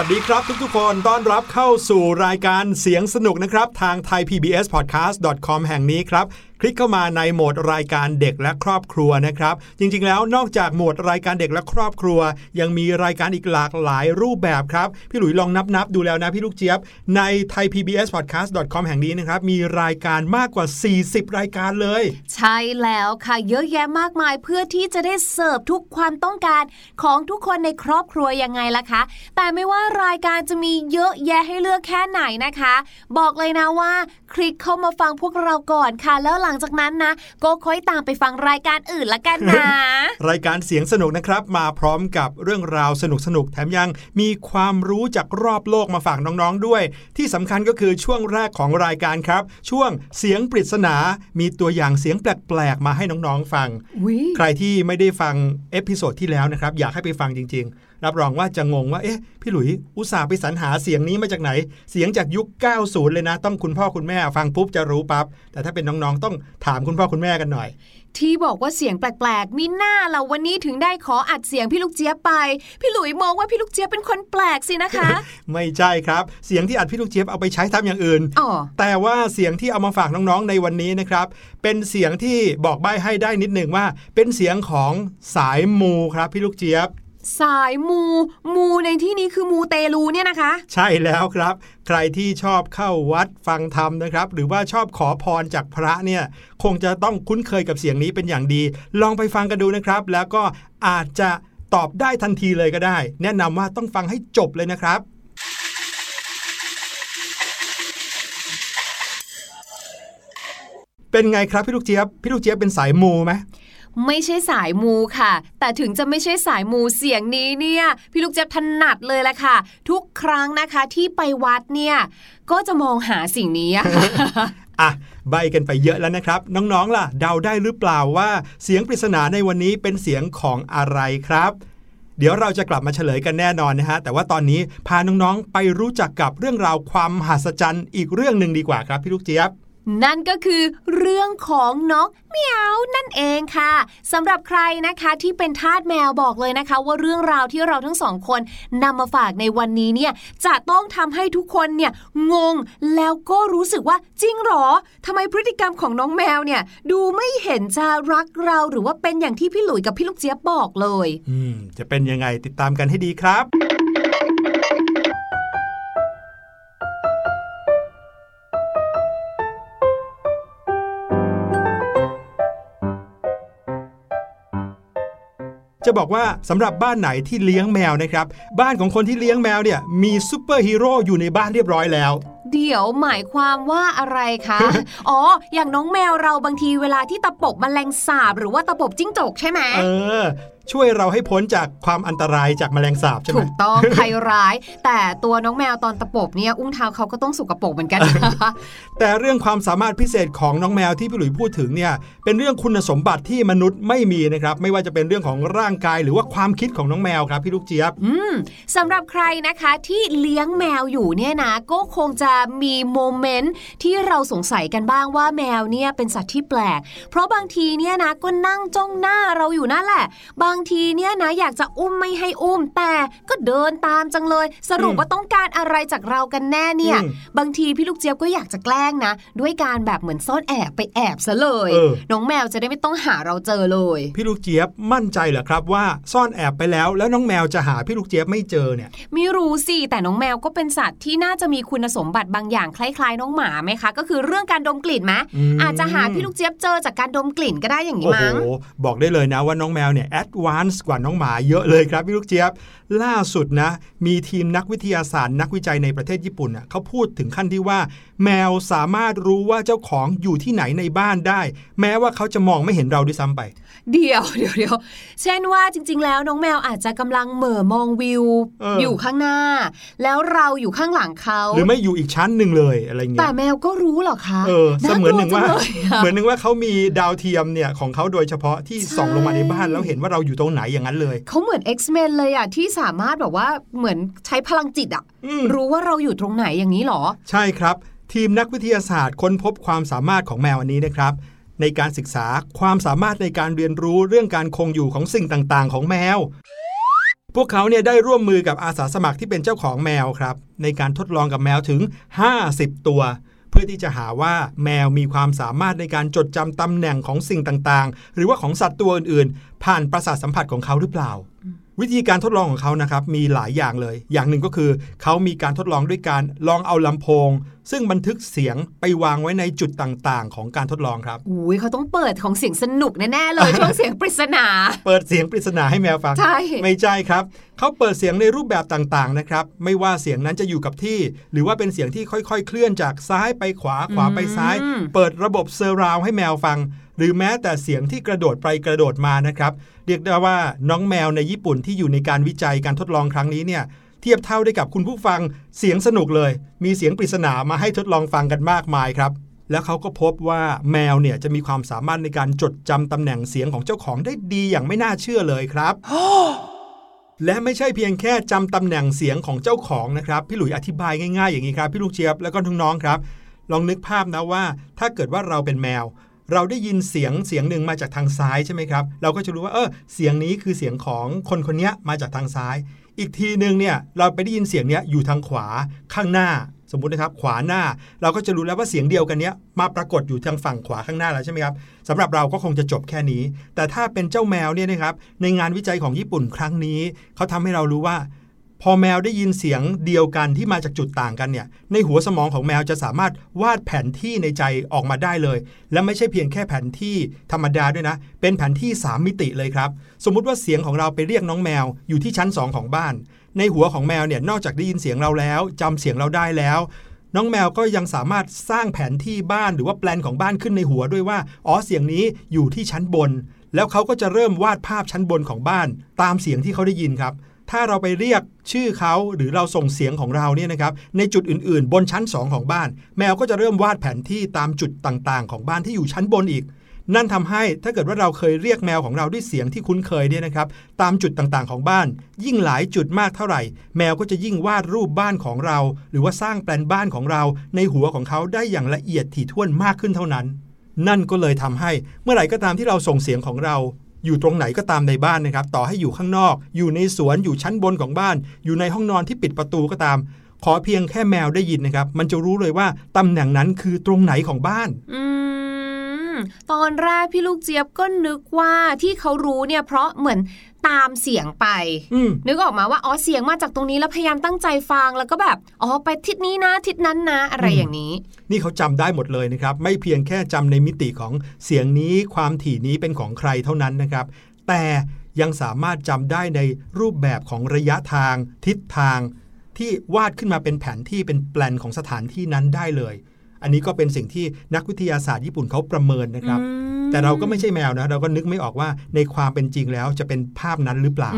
วัสดีครับทุกๆคนต้อนรับเข้าสู่รายการเสียงสนุกนะครับ ทาง thaipbspodcast.com แห่งนี้ครับ คลิกเข้ามาในโหมดรายการเด็กและครอบครัวนะครับ จริงๆแล้วนอกจากโหมดรายการเด็กและครอบครัว ยังมีรายการอีกหลากหลายรูปแบบครับ พี่หลุยลองนับๆดูแล้วนะพี่ลูกเจี๊ยบ ใน thaipbspodcast.com แห่งนี้นะครับ มีรายการมากกว่า 40 รายการเลย ใช่แล้วค่ะเยอะแยะมากมายเพื่อที่จะได้เสิร์ฟทุกความต้องการของทุกคนในครอบครัวยังไงล่ะคะ แต่ไม่ว่ารายการจะมีเยอะแยะให้เลือกแค่ไหนนะคะ บอกเลยนะว่า คลิกเข้ามาฟังพวกเราก่อนค่ะแล้วหลังจากนั้นนะ ก็ค่อยตามไปฟังรายการอื่นละกันนะ รายการเสียงสนุกนะครับ มาพร้อมกับเรื่องราวสนุกสนุกๆแถมยังมีความรู้จากรอบโลกมาฝากน้องๆด้วย ที่สำคัญก็คือช่วงแรกของรายการครับ ช่วงเสียงปริศนา มีตัวอย่างเสียงแแปลกๆมาให้น้องๆฟัง ใครที่ไม่ได้ฟัง episode ที่แล้วนะครับ อยากให้ไปฟังจริง ๆรับรองว่าจะงงว่าเอ๊ะพี่หลุยอุตส่าห์ไปสรรหาเสียงนี้มาจากไหน เสียงจากยุค 90 เลยนะ ต้องคุณพ่อคุณแม่ฟังปุ๊บจะรู้ปั๊บแต่ถ้าเป็นน้องๆ ต้องถามคุณพ่อคุณแม่กันหน่อย ที่บอกว่าเสียงแปลกๆ มิน่าเล่าวันนี้ถึงได้ขออัดเสียงพี่ลูกเจี๊ยบไป พี่หลุยมองว่าพี่ลูกเจี๊ยบเป็นคนแปลกสินะคะ ไม่ใช่ครับ เสียงที่อัดพี่ลูกเจี๊ยบเอาไปใช้ทำอย่างอื่นอ๋อแต่ว่าเสียงที่เอามาฝากน้องๆในวันนี้นะครับเป็นเสียงที่บอกใบ้ให้ได้นิดหนึ่งว่า เป็นเสียงของสายมูครับพี่ลูกเจี๊ยบ สายมูมูในที่นี้คือมูเตลูเนี่ยนะคะ ใช่แล้วครับ ใครที่ชอบเข้าวัดฟังธรรมนะครับ หรือว่าชอบขอพรจากพระเนี่ย คงจะต้องคุ้นเคยกับเสียงนี้เป็นอย่างดี ลองไปฟังกันดูนะครับ แล้วก็อาจจะตอบได้ทันทีเลยก็ได้ แนะนำว่าต้องฟังให้จบเลยนะครับเป็นไงครับพี่ลูกเจี๊ยบพี่ลูกเจี๊ยบเป็นสายมูไหม ไม่ใช่สายมูค่ะ แต่ถึงจะไม่ใช่สายมูเสียงนี้เนี่ย พี่ลูกเจี๊ยบถนัดเลยแหละค่ะ ทุกครั้งนะคะที่ไปวัดเนี่ยก็จะมองหาสิ่งนี้อะอะใบกันไปเยอะแล้วนะครับ น้องๆล่ะ เดาได้หรือเปล่าว่าเสียงปริศนาในวันนี้เป็นเสียงของอะไรครับเดี๋ยวเราจะกลับมาเฉลยกันแน่นอนนะฮะ แต่ว่าตอนนี้พาน้องๆ ไปรู้จักกับเรื่องราวความมหัศจรรย์อีกเรื่องหนึ่งดีกว่าครับพี่ลูกเจี๊ยบ นั่นก็คือเรื่องของน้องเหมียวนั่นเองค่ะสำหรับใครนะคะที่เป็นทาสแมวบอกเลยนะคะ ว่าเรื่องราวที่เราทั้งสองคนนำมาฝากในวันนี้เนี่ยจะต้องทำให้ทุกคนเนี่ยงงแล้วก็รู้สึกว่าจริงหรอทำไมพฤติกรรมของน้องแมวเนี่ยดูไม่เห็นจะรักเราหรือว่าเป็นอย่างที่พี่หลุยกับพี่ลูกเจี๊ยบบอกเลย อืมจะเป็นยังไงติดตามกันให้ดีครับ จะบอกว่าสำหรับบ้านไหนที่เลี้ยงแมวนะครับ บ้านของคนที่เลี้ยงแมวเนี่ยมีซูเปอร์ฮีโร่อยู่ในบ้านเรียบร้อยแล้วเดี๋ยวหมายความว่าอะไรคะ อ๋อ อย่างน้องแมวเราบางทีเวลาที่ตะปบแมลงสาบ หรือว่าตะปบจิ้งจกใช่ไหม เออ ช่วยเราให้พ้นจากความอันตรายจากแมลงสาบใช่ไหมถูกต้องภัยร้าย แต่ตัวน้องแมวตอนตะปบเนี่ยอุ้งเท้าเขาก็ต้องสกปรกเหมือนกันแต่เรื่องความสามารถพิเศษของน้องแมวที่พี่หลุยพูดถึงเนี่ยเป็นเรื่องคุณสมบัติที่มนุษย์ไม่มีนะครับ ไม่ว่าจะเป็นเรื่องของร่างกายหรือว่าความคิดของน้องแมวครับพี่ลูกเจี๊ยบอืมสำหรับใครนะคะที่เลี้ยงแมวอยู่เนี่ยนะก็คงจะมีโมเมนต์ที่เราสงสัยกันบ้างว่าแมวเนี่ยเป็นสัตว์ที่แปลก เพราะบางทีเนี่ยนะก็นั่งจ้องหน้าเราอยู่นั่นแหละ บางทีเนี่ยนะอยากจะอุ้มไม่ให้อุ้มแต่ก็เดินตามจังเลย สรุปอืมว่าต้องการอะไรจากเรากันแน่เนี่ยอืมบางทีพี่ลูกเจี๊ยบก็อยากจะแกล้งนะ ด้วยการแบบเหมือนซ่อนแอบไปแอบซะเลยเออน้องแมวจะได้ไม่ต้องหาเราเจอเลย พี่ลูกเจี๊ยบมั่นใจเหรอครับว่าซ่อนแอบไปแล้วแล้วน้องแมวจะหาพี่ลูกเจี๊ยบไม่เจอเนี่ยไม่รู้สิแต่น้องแมวก็เป็นสัตว์ที่น่าจะมีคุณสมบัติบางอย่างคล้ายๆ น้องหมาไหมคะ ก็คือเรื่องการดมกลิ่นไหมอืมอาจจะหาพี่ลูกเจี๊ยบเจอจากการดมกลิ่นก็ได้อย่างนี้โอ้โหมั้งบอกได้เลยนะว่าน้องแมวเนี่ย advance กว่าน้องหมาเยอะเลยครับพี่ลูกเจี๊ยบ ล่าสุดนะ มีทีมนักวิทยาศาสตร์ นักวิจัยในประเทศญี่ปุ่นน่ะเขาพูดถึงขั้นที่ว่า แมวสามารถรู้ว่าเจ้าของอยู่ที่ไหนในบ้านได้ แม้ว่าเขาจะมองไม่เห็นเราด้วยซ้ำไป เดี๋ยวเดี๋ยวเดี๋ยวเช่นว่าจริง ๆ แล้วน้องแมวอาจจะกำลังเหม่อมองวิวเออออยู่ข้างหน้า แล้วเราอยู่ข้างหลังเขาหรือไม่อยู่อีกชั้นหนึ่งเลยอะไรเงี้แต่ยแมวก็รู้เหรอคะเออเสมือนหนึ่งว่ากลัจัเลยอะเหมือนหนึ่งว่าเขามีดาวเทียมเนี่ยของเขาโดยเฉพาะที่ใช่ส่องลงมาในบ้านแล้วเห็นว่าเราอยู่ตรงไหนอย่างนั้นเลยเขาเหมือน X-Men เลยอะที่สามารถแบบว่าเหมือนใช้พลังจิตอะอืมรู้ว่าเราอยู่ตรงไหนอย่างนี้เหรอ ใช่ครับ ทีมนักวิทยาศาสตร์ค้นพบความสามารถของแมวอันนี้นะครับ ในการศึกษาความสามารถในการเรียนรู้เรื่องการคงอยู่ของสิ่งต่างๆ ของแมวพวกเขาเนี่ยได้ร่วมมือกับอาสาสมัครที่เป็นเจ้าของแมวครับ ในการทดลองกับแมวถึง 50 ตัวเพื่อที่จะหาว่าแมวมีความสามารถในการจดจำตำแหน่งของสิ่งต่างๆ หรือว่าของสัตว์ตัวอื่นๆ ผ่านประสาทสัมผัสของเขาหรือเปล่า วิธีการทดลองของเขานะครับมีหลายอย่างเลย อย่างหนึ่งก็คือ เขามีการทดลองด้วยการลองเอาลำโพง ซึ่งบันทึกเสียงไปวางไว้ในจุดต่างๆ ของการทดลองครับอุ้ยเขาต้องเปิดของเสียงสนุกแน่ๆเลยช่วงเสียงปริศนา เปิดเสียงปริศนาให้แมวฟังใช่ไม่ใช่ครับ เขาเปิดเสียงในรูปแบบต่างๆนะครับไม่ว่าเสียงนั้นจะอยู่กับที่ หรือว่าเป็นเสียงที่ค่อยๆ เคลื่อนจากซ้ายไปขวาขวาไปซ้ายอืมเปิดระบบเซอร์ราวให้แมวฟัง หรือแม้แต่เสียงที่กระโดดไปกระโดดมานะครับ เรียกได้ว่าน้องแมวในญี่ปุ่นที่อยู่ในการวิจัยการทดลองครั้งนี้เนี่ยเทียบเท่าได้กับคุณผู้ฟังเสียงสนุกเลย มีเสียงปริศนามาให้ทดลองฟังกันมากมายครับแล้วเขาก็พบว่าแมวเนี่ยจะมีความสามารถในการจดจำตำแหน่งเสียงของเจ้าของได้ดีอย่างไม่น่าเชื่อเลยครับ และไม่ใช่เพียงแค่จำตำแหน่งเสียงของเจ้าของนะครับ พี่หลุยอธิบายง่ายๆอย่างนี้ครับ พี่ลูกเชียบแล้วก็น้องๆครับ ลองนึกภาพนะว่า ถ้าเกิดว่าเราเป็นแมว เราได้ยินเสียงเสียงหนึ่งมาจากทางซ้ายใช่ไหมครับ เราก็จะรู้ว่าเออเสียงนี้คือเสียงของคนคนนี้มาจากทางซ้าย อีกทีหนึ่งเนี่ยเราไปได้ยินเสียงเนี้ยอยู่ทางขวาข้างหน้าสมมุตินะครับขวาหน้าเราก็จะรู้แล้วว่าเสียงเดียวกันเนี้ยมาปรากฏอยู่ทางฝั่งขวาข้างหน้าแล้วใช่ไหมครับสำหรับเราก็คงจะจบแค่นี้ แต่ถ้าเป็นเจ้าแมวเนี่ยนะครับในงานวิจัยของญี่ปุ่นครั้งนี้เขาทำให้เรารู้ว่า พอแมวได้ยินเสียงเดียวกันที่มาจากจุดต่างกันเนี่ย ในหัวสมองของแมวจะสามารถวาดแผนที่ในใจออกมาได้เลย และไม่ใช่เพียงแค่แผนที่ธรรมดาด้วยนะ เป็นแผนที่ 3 มิติเลยครับ สมมุติว่าเสียงของเราไปเรียกน้องแมวอยู่ที่ชั้น 2 ของบ้าน ในหัวของแมวเนี่ยนอกจากได้ยินเสียงเราแล้วจำเสียงเราได้แล้วน้องแมวก็ยังสามารถสร้างแผนที่บ้านหรือว่าแปลนของบ้านขึ้นในหัวด้วยว่า อ๋อเสียงนี้อยู่ที่ชั้นบน แล้วเขาก็จะเริ่มวาดภาพชั้นบนของบ้าน ตามเสียงที่เขาได้ยินครับ ถ้าเราไปเรียกชื่อเขาหรือเราส่งเสียงของเราเนี่ยนะครับในจุดอื่นๆ บนชั้น 2 ของบ้าน แมวก็จะเริ่มวาดแผนที่ตามจุดต่างๆ ของบ้านที่อยู่ชั้นบนอีก นั่นทำให้ถ้าเกิดว่าเราเคยเรียกแมวของเราด้วยเสียงที่คุ้นเคยเนี่ยนะครับ ตามจุดต่างๆของบ้าน ยิ่งหลายจุดมากเท่าไหร่ แมวก็จะยิ่งวาดรูปบ้านของเรา หรือว่าสร้างแปลนบ้านของเรา ในหัวของเขาได้อย่างละเอียดถี่ถ้วนมากขึ้นเท่านั้นนั่นก็เลยทำให้เมื่อไหร่ก็ตามที่เราส่งเสียงของเรา อยู่ตรงไหนก็ตามในบ้านนะครับ ต่อให้อยู่ข้างนอก อยู่ในสวนอยู่ชั้นบนของบ้าน อยู่ในห้องนอนที่ปิดประตูก็ตาม ขอเพียงแค่แมวได้ยินนะครับ มันจะรู้เลยว่าตำแหน่งนั้นคือตรงไหนของบ้านตอนแรกพี่ลูกเจี๊ยบก็นึกว่าที่เขารู้เนี่ยเพราะเหมือน ตามเสียงไปอืมนึกออกมาว่าอ๋อเสียงมาจากตรงนี้แล้วพยายามตั้งใจฟังแล้วก็แบบอ๋อไปทิศนี้นะทิศนั้นนะอะไรอืมอย่างนี้ นี่เขาจำได้หมดเลยนะครับ ไม่เพียงแค่จำในมิติของเสียงนี้ความถี่นี้เป็นของใครเท่านั้นนะครับ แต่ยังสามารถจำได้ในรูปแบบของระยะทาง ทิศทาง ที่วาดขึ้นมาเป็นแผนที่เป็นแปลนของสถานที่นั้นได้เลย อันนี้ก็เป็นสิ่งที่นักวิทยาศาสตร์ญี่ปุ่นเขาประเมินนะครับอืม แต่เราก็ไม่ใช่แมวนะ เราก็นึกไม่ออกว่าในความเป็นจริงแล้วจะเป็นภาพนั้นหรือเปล่า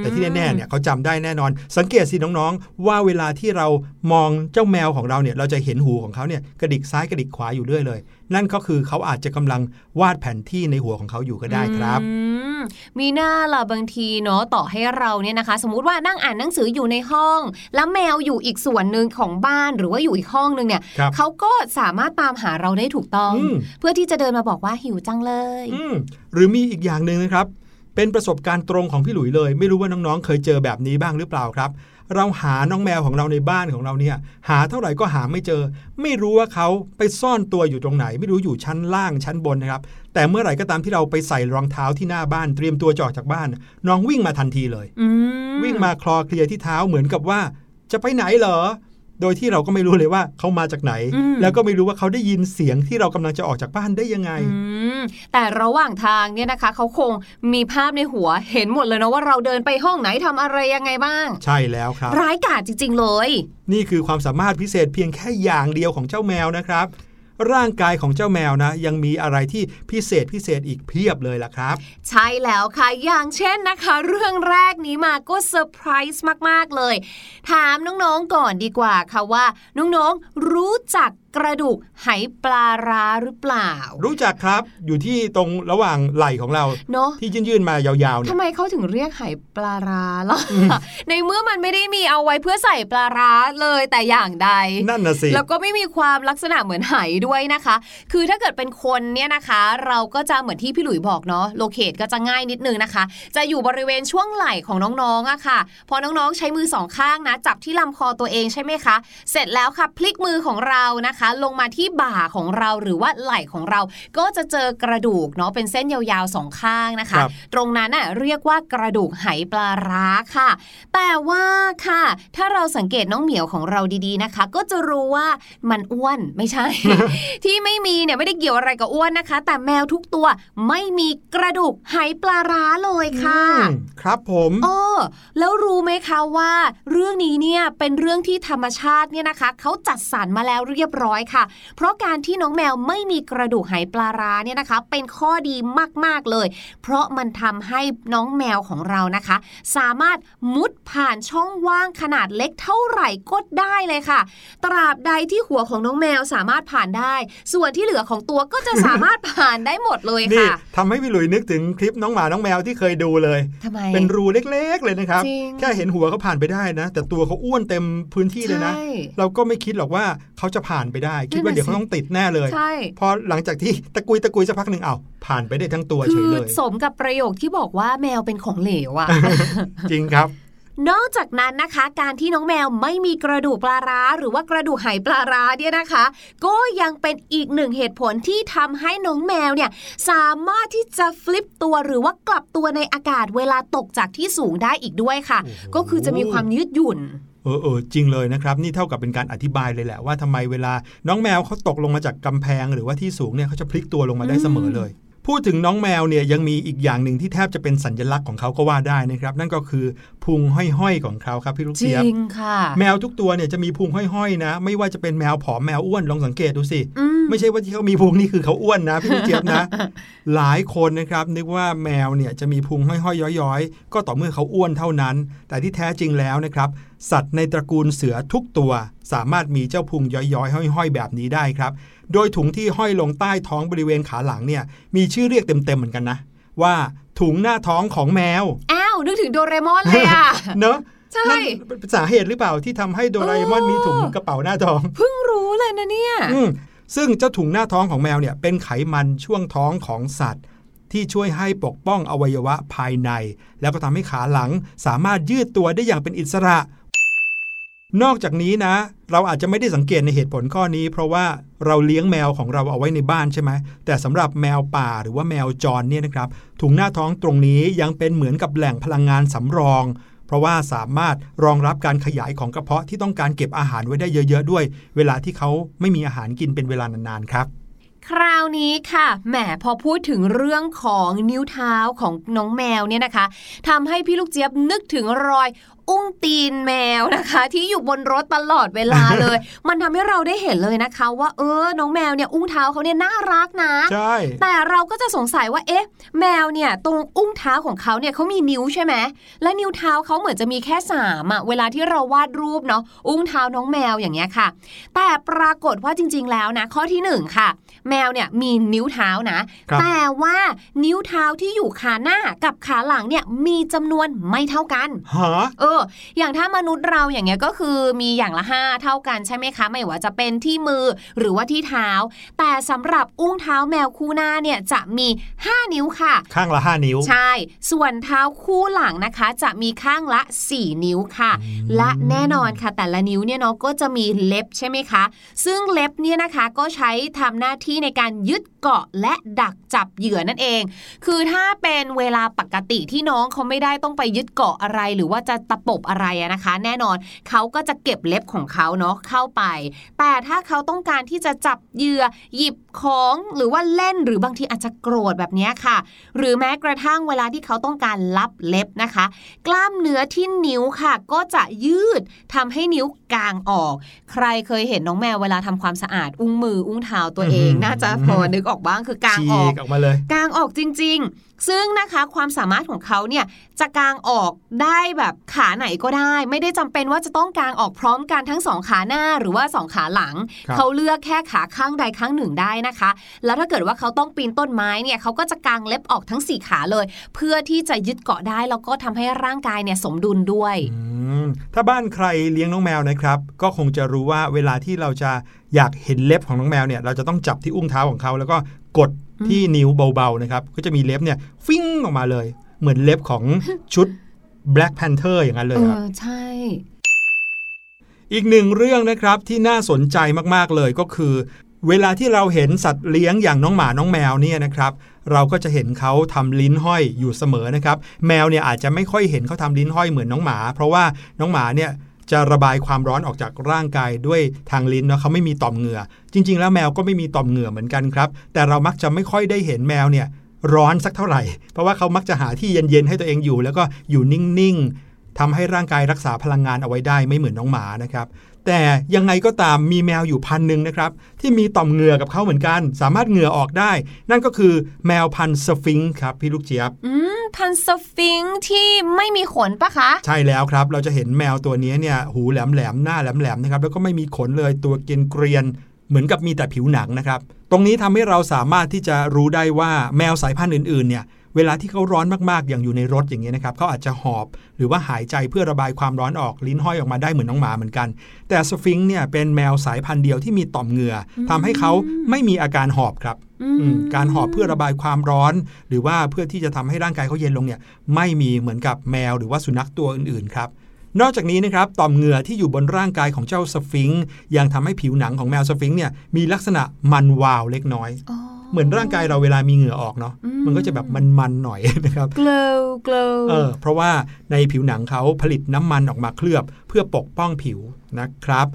แต่ที่แน่ๆเนี่ยเขาจำได้แน่นอน สังเกตสิน้องๆ ว่าเวลาที่เรามองเจ้าแมวของเราเนี่ยเราจะเห็นหูของเขาเนี่ยกระดิกซ้ายกระดิกขวาอยู่เรื่อยเลย นั่นก็คือเขาอาจจะกำลังวาดแผนที่ในหัวของเขาอยู่ก็ได้ครับอืมมีหน้าล่ะบางทีเนาะต่อให้เราเนี่ยนะคะ สมมุติว่านั่งอ่านหนังสืออยู่ในห้อง แล้วแมวอยู่อีกส่วนหนึ่งของบ้านหรือว่าอยู่อีกห้องหนึ่งเนี่ยครับเขาก็สามารถตามหาเราได้ถูกต้องอืมเพื่อที่จะเดินมาบอกว่าหิวจังเลยอืมหรือมีอีกอย่างหนึ่งนะครับ เป็นประสบการณ์ตรงของพี่หลุยเลย ไม่รู้ว่าน้องๆ เคยเจอแบบนี้บ้างหรือเปล่าครับ เราหาน้องแมวของเราในบ้านของเราเนี่ย หาเท่าไหร่ก็หาไม่เจอ ไม่รู้ว่าเขาไปซ่อนตัวอยู่ตรงไหน ไม่รู้อยู่ชั้นล่างชั้นบนนะครับ แต่เมื่อไหร่ก็ตามที่เราไปใส่รองเท้าที่หน้าบ้านเตรียมตัวจะออกจากบ้าน น้องวิ่งมาทันทีเลยอืมวิ่งมาคลอเคลียร์ที่เท้าเหมือนกับว่า จะไปไหนเหรอ โดยที่เราก็ไม่รู้เลยว่าเขามาจากไหนอืมแล้วก็ไม่รู้ว่าเขาได้ยินเสียงที่เรากำลังจะออกจากบ้านได้ยังไงอืมแต่ระหว่างทางเนี่ยนะคะ เขาคงมีภาพในหัวเห็นหมดเลยนะว่าเราเดินไปห้องไหนทำอะไรยังไงบ้าง ใช่แล้วครับ ร้ายกาจจริง ๆ เลย นี่คือความสามารถพิเศษเพียงแค่อย่างเดียวของเจ้าแมวนะครับ ร่างกายของเจ้าแมวนะ ยังมีอะไรที่พิเศษพิเศษอีกเพียบเลยล่ะครับ ใช่แล้วค่ะ อย่างเช่นนะคะ เรื่องแรกนี้มาก็เซอร์ไพรส์มาก ๆ เลย ถามน้อง ๆ ก่อนดีกว่าค่ะว่า น้อง ๆ รู้จัก กระดูกไหปลาร้าหรือเปล่า รู้จักครับอยู่ที่ตรงระหว่างไหล่ของเราเนาะที่ยื่นๆมายาวๆเนี่ยทำไมเขาถึงเรียกไหปลาร้าล่ะในเมื่อมันไม่ได้มีเอาไว้เพื่อใส่ปลาร้าเลยแต่อย่างใดนั่นน่ะสิแล้วก็ไม่มีความลักษณะเหมือนไหด้วยนะคะ คือถ้าเกิดเป็นคนเนี่ยนะคะ เราก็จะเหมือนที่พี่หลุยบอกเนาะโลเคตก็จะง่ายนิดนึงนะคะ จะอยู่บริเวณช่วงไหล่ของน้องๆอะค่ะ พอน้องๆใช้มือสองข้างนะจับที่ลำคอตัวเองใช่ไหมคะ เสร็จแล้วค่ะพลิกมือของเรานะคะลงมาที่บ่าของเราหรือว่าไหล่ของเรา ก็จะเจอกระดูกเนาะเป็นเส้นยาวๆสองข้างนะคะครับตรงนั้นน่ะเรียกว่ากระดูกไหปลาร้าค่ะ แต่ว่าค่ะ ถ้าเราสังเกตน้องเหมียวของเราดีๆนะคะ ก็จะรู้ว่ามันอ้วนไม่ใช่ ที่ไม่มีเนี่ยไม่ได้เกี่ยวอะไรกับอ้วนนะคะ แต่แมวทุกตัวไม่มีกระดูกไหปลาร้าเลยค่ะอืมครับผมโอ้แล้วรู้ไหมคะว่า เรื่องนี้เนี่ยเป็นเรื่องที่ธรรมชาติเนี่ยนะคะเขาจัดสรรมาแล้วเรียบร้อยค่ะ เพราะการที่น้องแมวไม่มีกระดูกไหปลาร้าเนี่ยนะคะ เป็นข้อดีมากๆเลย เพราะมันทำให้น้องแมวของเรานะคะ สามารถมุดผ่านช่องว่างขนาดเล็กเท่าไหร่ก็ได้เลยค่ะ ตราบใดที่หัวของน้องแมวสามารถผ่านได้ ส่วนที่เหลือของตัวก็จะสามารถผ่านได้หมดเลยนี่ค่ะทำให้พี่หลุยนึกถึงคลิปน้องหมาน้องแมวที่เคยดูเลยทำไมเป็นรูเล็กๆเลยนะครับจริงแค่เห็นหัวเขาผ่านไปได้นะ แต่ตัวเขาอ้วนเต็มพื้นที่เลยนะใช่เราก็ไม่คิดหรอกว่าเขาจะผ่านไปได้ คิดว่านั่นน่ะเดี๋ยวเขาต้องติดแน่เลยใช่พอหลังจากที่ตะกุยตะกุยสักพักหนึ่งเอาผ่านไปได้ทั้งตัวเฉคืยอเลยสมกับประโยคที่บอกว่าแมวเป็นของเหลวอะจริงครับนอกจากนั้นนะคะ การที่น้องแมวไม่มีกระดูกปลาร้า หรือว่ากระดูกไหปลาร้าเนี่ยนะคะ ก็ยังเป็นอีกหนึ่งเหตุผลที่ทำให้น้องแมวเนี่ยสามารถที่จะฟลิปตัวหรือว่ากลับตัวในอากาศเวลาตกจากที่สูงได้อีกด้วยค่ะโอ้โหก็คือจะมีความยืดหยุ่น เออเออจริงเลยนะครับ นี่เท่ากับเป็นการอธิบายเลยแหละว่าทำไมเวลาน้องแมวเขาตกลงมาจากกำแพงหรือว่าที่สูงเนี่ยเขาจะพลิกตัวลงมาได้เสมอเลย พูดถึงน้องแมวเนี่ยยังมีอีกอย่างหนึ่งที่แทบจะเป็นสัญลักษณ์ของเขาก็ว่าได้นะครับ นั่นก็คือพุงห้อยๆของเขาครับพี่ลูกจเจี๊ยบริงค่ะ แมวทุกตัวเนี่ยจะมีพุงห้อยๆนะ ไม่ว่าจะเป็นแมวผอมแมวอ้วนลองสังเกตดูสิอืมไม่ใช่ว่าที่เขามีพุงนี่คือเขาอ้วนนะพี่ลูกเจี๊ยบนะ หลายคนนะครับนึกว่าแมวเนี่ยจะมีพุงห้อยๆย้อยๆ ก็ต่อเมื่อเขาอ้วนเท่านั้น แต่ที่แท้จริงแล้วนะครับสัตว์ในตระกูลเสือทุกตัว สามารถมีเจ้าพุงย้อยๆห้อยๆ แบบนี้ได้ครับ โดยถุงที่ห้อยลงใต้ท้องบริเวณขาหลังเนี่ยมีชื่อเรียกเต็มๆเหมือนกันนะ ว่าถุงหน้าท้องของแมว อ้าว นึกถึงโดเรมอนเลยอะ เนอะใช่นั่นเป็นสาเหตุหรือเปล่าที่ทำให้โดราเอมอนเออมีถุงกระเป๋าหน้าท้อง เพิ่งรู้เลยนะเนี่ยอืมซึ่งเจ้าถุงหน้าท้องของแมวเนี่ยเป็นไขมันช่วงท้องของสัตว์ ที่ช่วยให้ปกป้องอวัยวะภายใน แล้วก็ทำให้ขาหลังสามารถยืดตัวได้อย่างเป็นอิสระ นอกจากนี้นะ เราอาจจะไม่ได้สังเกตในเหตุผลข้อนี้ เพราะว่าเราเลี้ยงแมวของเราเอาไว้ในบ้านใช่ไหมแต่สำหรับแมวป่าหรือว่าแมวจรเนี่ยนะครับถุงหน้าท้องตรงนี้ยังเป็นเหมือนกับแหล่งพลังงานสำรอง เพราะว่าสามารถรองรับการขยายของกระเพาะที่ต้องการเก็บอาหารไว้ได้เยอะๆด้วย เวลาที่เขาไม่มีอาหารกินเป็นเวลานานๆครับคราวนี้ค่ะแหมพอพูดถึงเรื่องของนิ้วเท้าของน้องแมวเนี่ยนะคะทำให้พี่ลูกเจี๊ยบนึกถึงรอย อุ้งตีนแมวนะคะ ที่อยู่บนรถตลอดเวลาเลย มันทำให้เราได้เห็นเลยนะคะ ว่าเออน้องแมวเนี่ยอุ้งเท้าเขาเนี่ยน่ารักนะใช่แต่เราก็จะสงสัยว่าเอ๊ะ แมวเนี่ยตรงอุ้งเท้าของเขาเนี่ยเขามีนิ้วใช่ไหมและนิ้วเท้าเขาเหมือนจะมีแค่สามอะเวลาที่เราวาดรูปเนาะอุ้งเท้าน้องแมวอย่างเงี้ยค่ะ แต่ปรากฏว่าจริง ๆ แล้วนะ ข้อที่หนึ่งค่ะ แมวเนี่ยมีนิ้วเท้านะครับแต่ว่านิ้วเท้าที่อยู่ขาหน้ากับขาหลังเนี่ยมีจำนวนไม่เท่ากันหาเอออย่างถ้ามนุษย์เราอย่างเงี้ยก็คือมีอย่างละห้าเท่ากันใช่ไหมคะ ไม่ว่าจะเป็นที่มือหรือว่าที่เท้า แต่สำหรับอุ้งเท้าแมวคู่หน้าเนี่ยจะมี 5 นิ้วค่ะ ข้างละห้านิ้ว ใช่ ส่วนเท้าคู่หลังนะคะ จะมีข้างละ 4 นิ้วค่ะ และแน่นอนค่ะ แต่ละนิ้วเนี่ยเนาะก็จะมีเล็บใช่ไหมคะ ซึ่งเล็บเนี่ยนะคะก็ใช้ทำหน้าที่ในการยึดเกาะและดักจับเหยื่อนั่นเอง คือถ้าเป็นเวลาปกติที่น้องเขาไม่ได้ต้องไปยึดเกาะอะไร หรือว่าจะตะปบอะไรอะนะคะ แน่นอนเขาก็จะเก็บเล็บของเขาเนาะเข้าไป แต่ถ้าเขาต้องการที่จะจับเหยื่อหยิบของหรือว่าเล่นหรือบางทีอาจจะโกรธแบบเนี้ยค่ะ หรือแม้กระทั่งเวลาที่เขาต้องการลับเล็บนะคะ กล้ามเนื้อที่นิ้วค่ะ ก็จะยืดทำให้นิ้วกางออก ใครเคยเห็นน้องแมวเวลาทำความสะอาดอุ้งมือ อุ้งเท้าตัวเองอืมน่าจะพอนึกออกบ้างคือกางฉีออกกออกมาเลยกางออกจริง ๆ ซึ่งนะคะความสามารถของเขาเนี่ยจะกางออกได้แบบขาขาไหนก็ได้ ไม่ได้จำเป็นว่าจะต้องกางออกพร้อมกันทั้งสองขาหน้าหรือว่าสองขาหลังครับเขาเลือกแค่ขาข้างใดข้างหนึ่งได้นะคะ แล้วถ้าเกิดว่าเขาต้องปีนต้นไม้เนี่ยเขาก็จะกางเล็บออกทั้งสี่ขาเลย เพื่อที่จะยึดเกาะได้แล้วก็ทำให้ร่างกายเนี่ยสมดุลด้วยอืมถ้าบ้านใครเลี้ยงน้องแมวนะครับ ก็คงจะรู้ว่าเวลาที่เราจะอยากเห็นเล็บของน้องแมวเนี่ยเราจะต้องจับที่อุ้งเท้าของเขาแล้วก็กด ที่นิ้วเบาๆนะครับก็จะมีเล็บเนี่ยฟิ้งออกมาเลย เหมือนเล็บของชุด Black Panther อย่างนั้นเลเอยครับอใช่ อีกหนึ่งเรื่องนะครับที่น่าสนใจมากๆเลยก็คือ เวลาที่เราเห็นสัตว์เลี้ยงอย่างน้องหมาน้องแมวเนี่ยนะครับเราก็จะเห็นเขาทำลิ้นห้อยอยู่เสมอนะครับ แมวเนี่ยอาจจะไม่ค่อยเห็นเขาทำลิ้นห้อยเหมือนน้องหมา เพราะว่าน้องหมาเนี่ย จะระบายความร้อนออกจากร่างกายด้วยทางลิ้นเนาะเขาไม่มีต่อมเหงื่อ จริง ๆ แล้วแมวก็ไม่มีต่อมเหงื่อเหมือนกันครับ แต่เรามักจะไม่ค่อยได้เห็นแมวเนี่ยร้อนสักเท่าไหร่ เพราะว่าเขามักจะหาที่เย็นๆให้ตัวเองอยู่ แล้วก็อยู่นิ่งๆทำให้ร่างกายรักษาพลังงานเอาไว้ได้ไม่เหมือนน้องหมานะครับ แต่ยังไงก็ตามมีแมวอยู่พันหนึ่งนะครับที่มีต่อมเหงื่อกับเขาเหมือนกัน สามารถเหงื่อออกได้ นั่นก็คือแมวพันธุ์สฟิงค์ครับพี่ลูกเจี๊ยบอืมพันธุ์สฟิงค์ที่ไม่มีขนปะคะ ใช่แล้วครับ เราจะเห็นแมวตัวนี้เนี่ยหูแหลมๆหน้าแหลมๆนะครับแล้วก็ไม่มีขนเลยตัวเกรียนเกรียนๆเหมือนกับมีแต่ผิวหนังนะครับ ตรงนี้ทำให้เราสามารถที่จะรู้ได้ว่าแมวสายพันธุ์อื่นๆเนี่ย เวลาที่เขาร้อนมากๆ อย่างอยู่ในรถอย่างเงี้ยนะครับเขาอาจจะหอบ หรือว่าหายใจเพื่อระบายความร้อนออกลิ้นห้อยออกมาได้เหมือนน้องหมาเหมือนกัน แต่สฟิงค์เนี่ยเป็นแมวสายพันธุ์เดียวที่มีต่อมเหงื่ออทำให้เขาไม่มีอาการหอบครับอืมการหอบเพื่อระบายความร้อน หรือว่าเพื่อที่จะทำให้ร่างกายเขาเย็นลงเนี่ยไม่มีเหมือนกับแมวหรือว่าสุนัขตัวอื่นๆครับนอกจากนี้นะครับต่อมเหงื่อที่อยู่บนร่างกายของเจ้าสฟิงค์ยังทำให้ผิวหนังของแมวสฟิงค์เนี่ยมีลักษณะมันวาวเล็กน้อยอ๋อ เหมือนร่างกายเราเวลามีเหงื่อออกเนาะอืมมันก็จะแบบมันๆหน่อยนะครับ glow glow เออเพราะว่าในผิวหนังเขาผลิตน้ำมันออกมาเคลือบ เพื่อปกป้องผิวนะครับ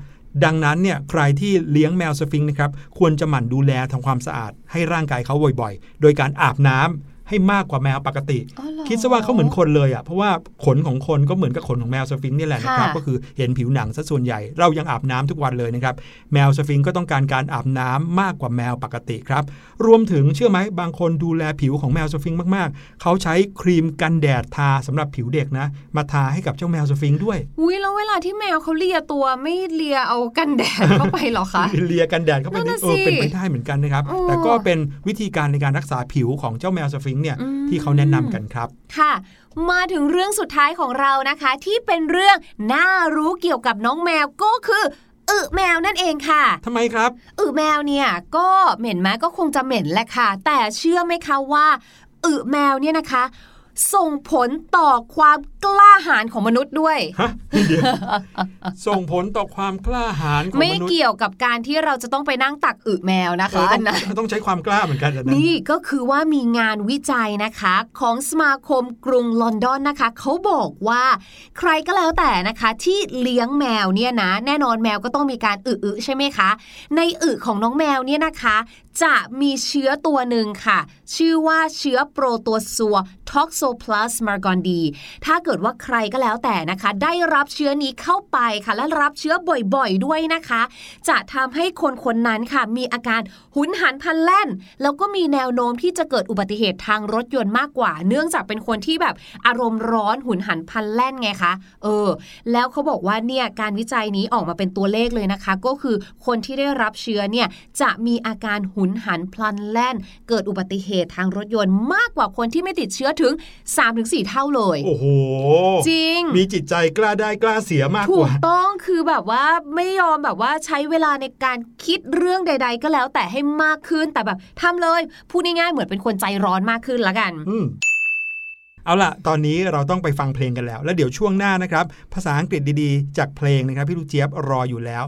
ดังนั้นเนี่ยใครที่เลี้ยงแมวสฟิงค์นะครับควรจะหมั่นดูแลทำความสะอาดให้ร่างกายเขาบ่อยๆ โดยการอาบน้ำ ให้มากกว่าแมวปกติอ๋อเหรอคิดซะว่าเขาเหมือนคนเลยอะเพราะว่าขนของคนก็เหมือนกับขนของแมวสฟิงค์นี่แหละนะครับค่ะก็คือเห็นผิวหนังซะส่วนใหญ่เรายังอาบน้ำทุกวันเลยนะครับแมวสฟิงค์ก็ต้องการการอาบน้ำมากกว่าแมวปกติครับรวมถึงเชื่อไหมบางคนดูแลผิวของแมวสฟิงค์มากๆ เขาใช้ครีมกันแดดทาสำหรับผิวเด็กนะ มาทาให้กับเจ้าแมวสฟิงค์ด้วยอุ้ยแล้วเวลาที่แมวเขาเลียตัวไม่เลียเอากันแดดเข้าไปเหรอคะเลียกันแดดเข้าไปนั่นนี่น่ะเออสิเป็นไปได้เหมือนกันนะครับโอ้แต่ก็เป็นวิธีการในการรักษาผิวของเจ้าแมวสฟิงค์เนี่ยอืมที่เขาแนะนำกันครับ ค่ะ มาถึงเรื่องสุดท้ายของเรานะคะ ที่เป็นเรื่องน่ารู้เกี่ยวกับน้องแมวก็คืออึแมวนั่นเองค่ะทำไมครับ อึแมวเนี่ยก็เหม็นไหมก็คงจะเหม็นแหละค่ะ แต่เชื่อไหมคะว่าอึแมวเนี่ยนะคะ ส่งผลต่อความกล้าหาญของมนุษย์ด้วยฮะเดี๋ยวส่งผลต่อความกล้าหาญของไม่มนุษย์เกี่ยวกับการที่เราจะต้องไปนั่งตักอึแมวนะเออคะต้องนะต้องใช้ความกล้าเหมือนกันนะนี่ก็คือว่ามีงานวิจัยนะคะของสมาคมกรุงลอนดอนนะคะเขาบอกว่าใครก็แล้วแต่นะคะที่เลี้ยงแมวเนี่ยนะแน่นอนแมวก็ต้องมีการอึๆใช่ไหมคะ ในอึของน้องแมวเนี่ยนะคะ จะมีเชื้อตัวหนึ่งค่ะ ชื่อว่าเชื้อโปรตัวซัว Toxoplasma gondii ถ้าเกิดว่าใครก็แล้วแต่นะคะ ได้รับเชื้อนี้เข้าไปค่ะ และรับเชื้อบ่อยๆด้วยนะคะ จะทำให้คนคนนั้นค่ะ มีอาการหุนหันพลันแล่น แล้วก็มีแนวโน้มที่จะเกิดอุบัติเหตุทางรถยนต์มากกว่า เนื่องจากเป็นคนที่แบบอารมณ์ร้อนหุนหันพลันแล่นไงคะเออ แล้วเขาบอกว่าเนี่ยการวิจัยนี้ออกมาเป็นตัวเลขเลยนะคะ ก็คือคนที่ได้รับเชื้อเนี่ยจะมีอาการหุนหันพลันแล่น เกิดอุบัติเหตุทางรถยนต์มากกว่าคนที่ไม่ติดเชื้อถึง3-4 เท่าเลย โอ้โห จริง มีจิตใจกล้าได้กล้าเสียมากถูกกว่าต้องคือแบบว่าไม่ยอมแบบว่าใช้เวลาในการคิดเรื่องใด ๆ ก็แล้วแต่ให้มากขึ้นแต่แบบทำเลย พูดง่ายๆเหมือนเป็นคนใจร้อนมากขึ้นละกัน อืมเอาล่ะ ตอนนี้เราต้องไปฟังเพลงกันแล้ว แล้วเดี๋ยวช่วงหน้านะครับ ภาษาอังกฤษดีๆ จากเพลงนะครับ พี่ลูกเจี๊ยบรออยู่แล้ว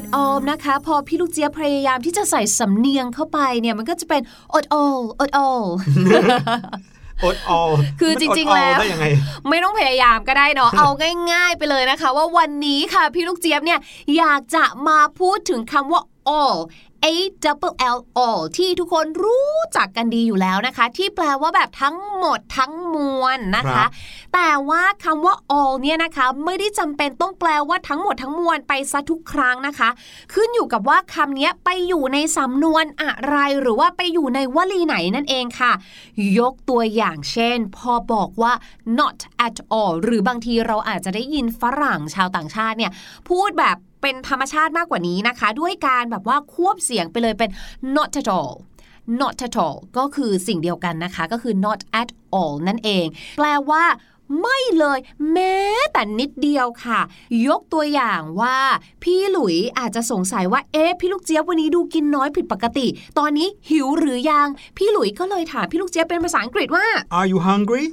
ดออมนะคะ พอพี่ลูกเจี๊ยบพยายามที่จะใส่สำเนียงเข้าไปเนี่ยมันก็จะเป็นอดออลอดออลอดออลคือจริงๆมันอดออแล้วได้ยังไงไม่ต้องพยายามก็ได้เนาะเอาง่าย ๆ ไปเลยนะคะ ว่าวันนี้ค่ะพี่ลูกเจี๊ยบเนี่ยอยากจะมาพูดถึงคำว่า all a double l all ที่ทุกคนรู้จักกันดีอยู่แล้วนะคะ ที่แปลว่าแบบทั้งหมดทั้งมวลนะครัคะบแต่ว่าคำว่า all เนี่ยนะคะ ไม่ได้จำเป็นต้องแปลว่าทั้งหมดทั้งมวลไปซะทุกครั้งนะคะ ขึ้นอยู่กับว่าคำนี้ไปอยู่ในสำนวนอะไรหรือว่าไปอยู่ในวลีไหนนั่นเองค่ะ ยกตัวอย่างเช่น พอบอกว่า not at all หรือบางทีเราอาจจะได้ยินฝรั่งชาวต่างชาติเนี่ยพูดแบบ เป็นธรรมชาติมากกว่านี้นะคะ ด้วยการแบบว่าควบเสียงไปเลยเป็น not at all not at all ก็คือสิ่งเดียวกันนะคะ ก็คือ not at all นั่นเอง แปลว่า ไม่เลยแม้แต่นิดเดียวค่ะ ยกตัวอย่างว่า พี่หลุยอาจจะสงสัยว่าเอ๊ะพี่ลูกเจี๊ยบวันนี้ดูกินน้อยผิดปกติ ตอนนี้หิวหรือยัง พี่หลุยก็เลยถามพี่ลูกเจี๊ยบเป็นภาษาอังกฤษว่า Are you hungry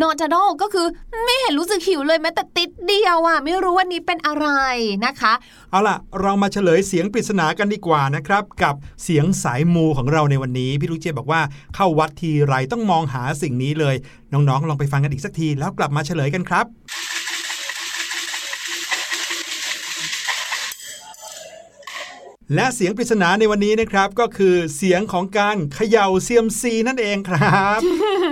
not at all ก็คือไม่เห็นรู้สึกหิวเลยแม้แต่ติดเดียวอะไม่รู้ว่านี้เป็นอะไรนะคะ เอาล่ะ เรามาเฉลยเสียงปริศนากันดีกว่านะครับ กับเสียงสายมูของเราในวันนี้ พี่ลูกเจี๊ยบบอกว่าเข้าวัดทีไรต้องมองหาสิ่งนี้เลย น้องๆ ลองไปฟังกันอีกสักทีแล้วกลับมาเฉลยกันครับ และเสียงปริศนาในวันนี้นะครับ ก็คือเสียงของการเขย่าเซียมซีนั่นเองครับ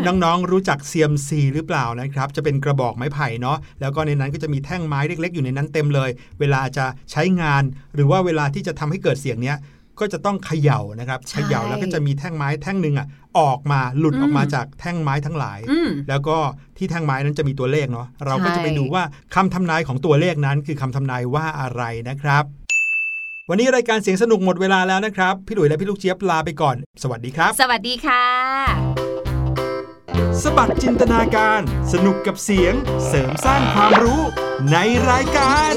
น้องๆรู้จักเซียมซีหรือเปล่านะครับ จะเป็นกระบอกไม้ไผ่เนาะแล้วก็ในนั้นก็จะมีแท่งไม้เล็ก ๆ อยู่ในนั้นเต็มเลย เวลาจะใช้งาน หรือว่าเวลาที่จะทำให้เกิดเสียงเนี้ยก็จะต้องเขย่านะครับใช่เขย่าแล้วก็จะมีแท่งไม้แท่งหนึ่งอะออกมาหลุดออกมาอืมจากแท่งไม้ทั้งหลายอืมแล้วก็ที่แท่งไม้นั้นจะมีตัวเลขเนาะเราก็จะไปดูว่าคำทำนายของตัวเลขนั้นคือคำทำนายว่าอะไรนะครับ วันนี้รายการเสียงสนุกหมดเวลาแล้วนะครับ พี่หลุยและพี่ลูกเจี๊ยบลาไปก่อน สวัสดีครับ สวัสดีค่ะ สบัดจินตนาการ สนุกกับเสียง เสริมสร้างความรู้ในรายการ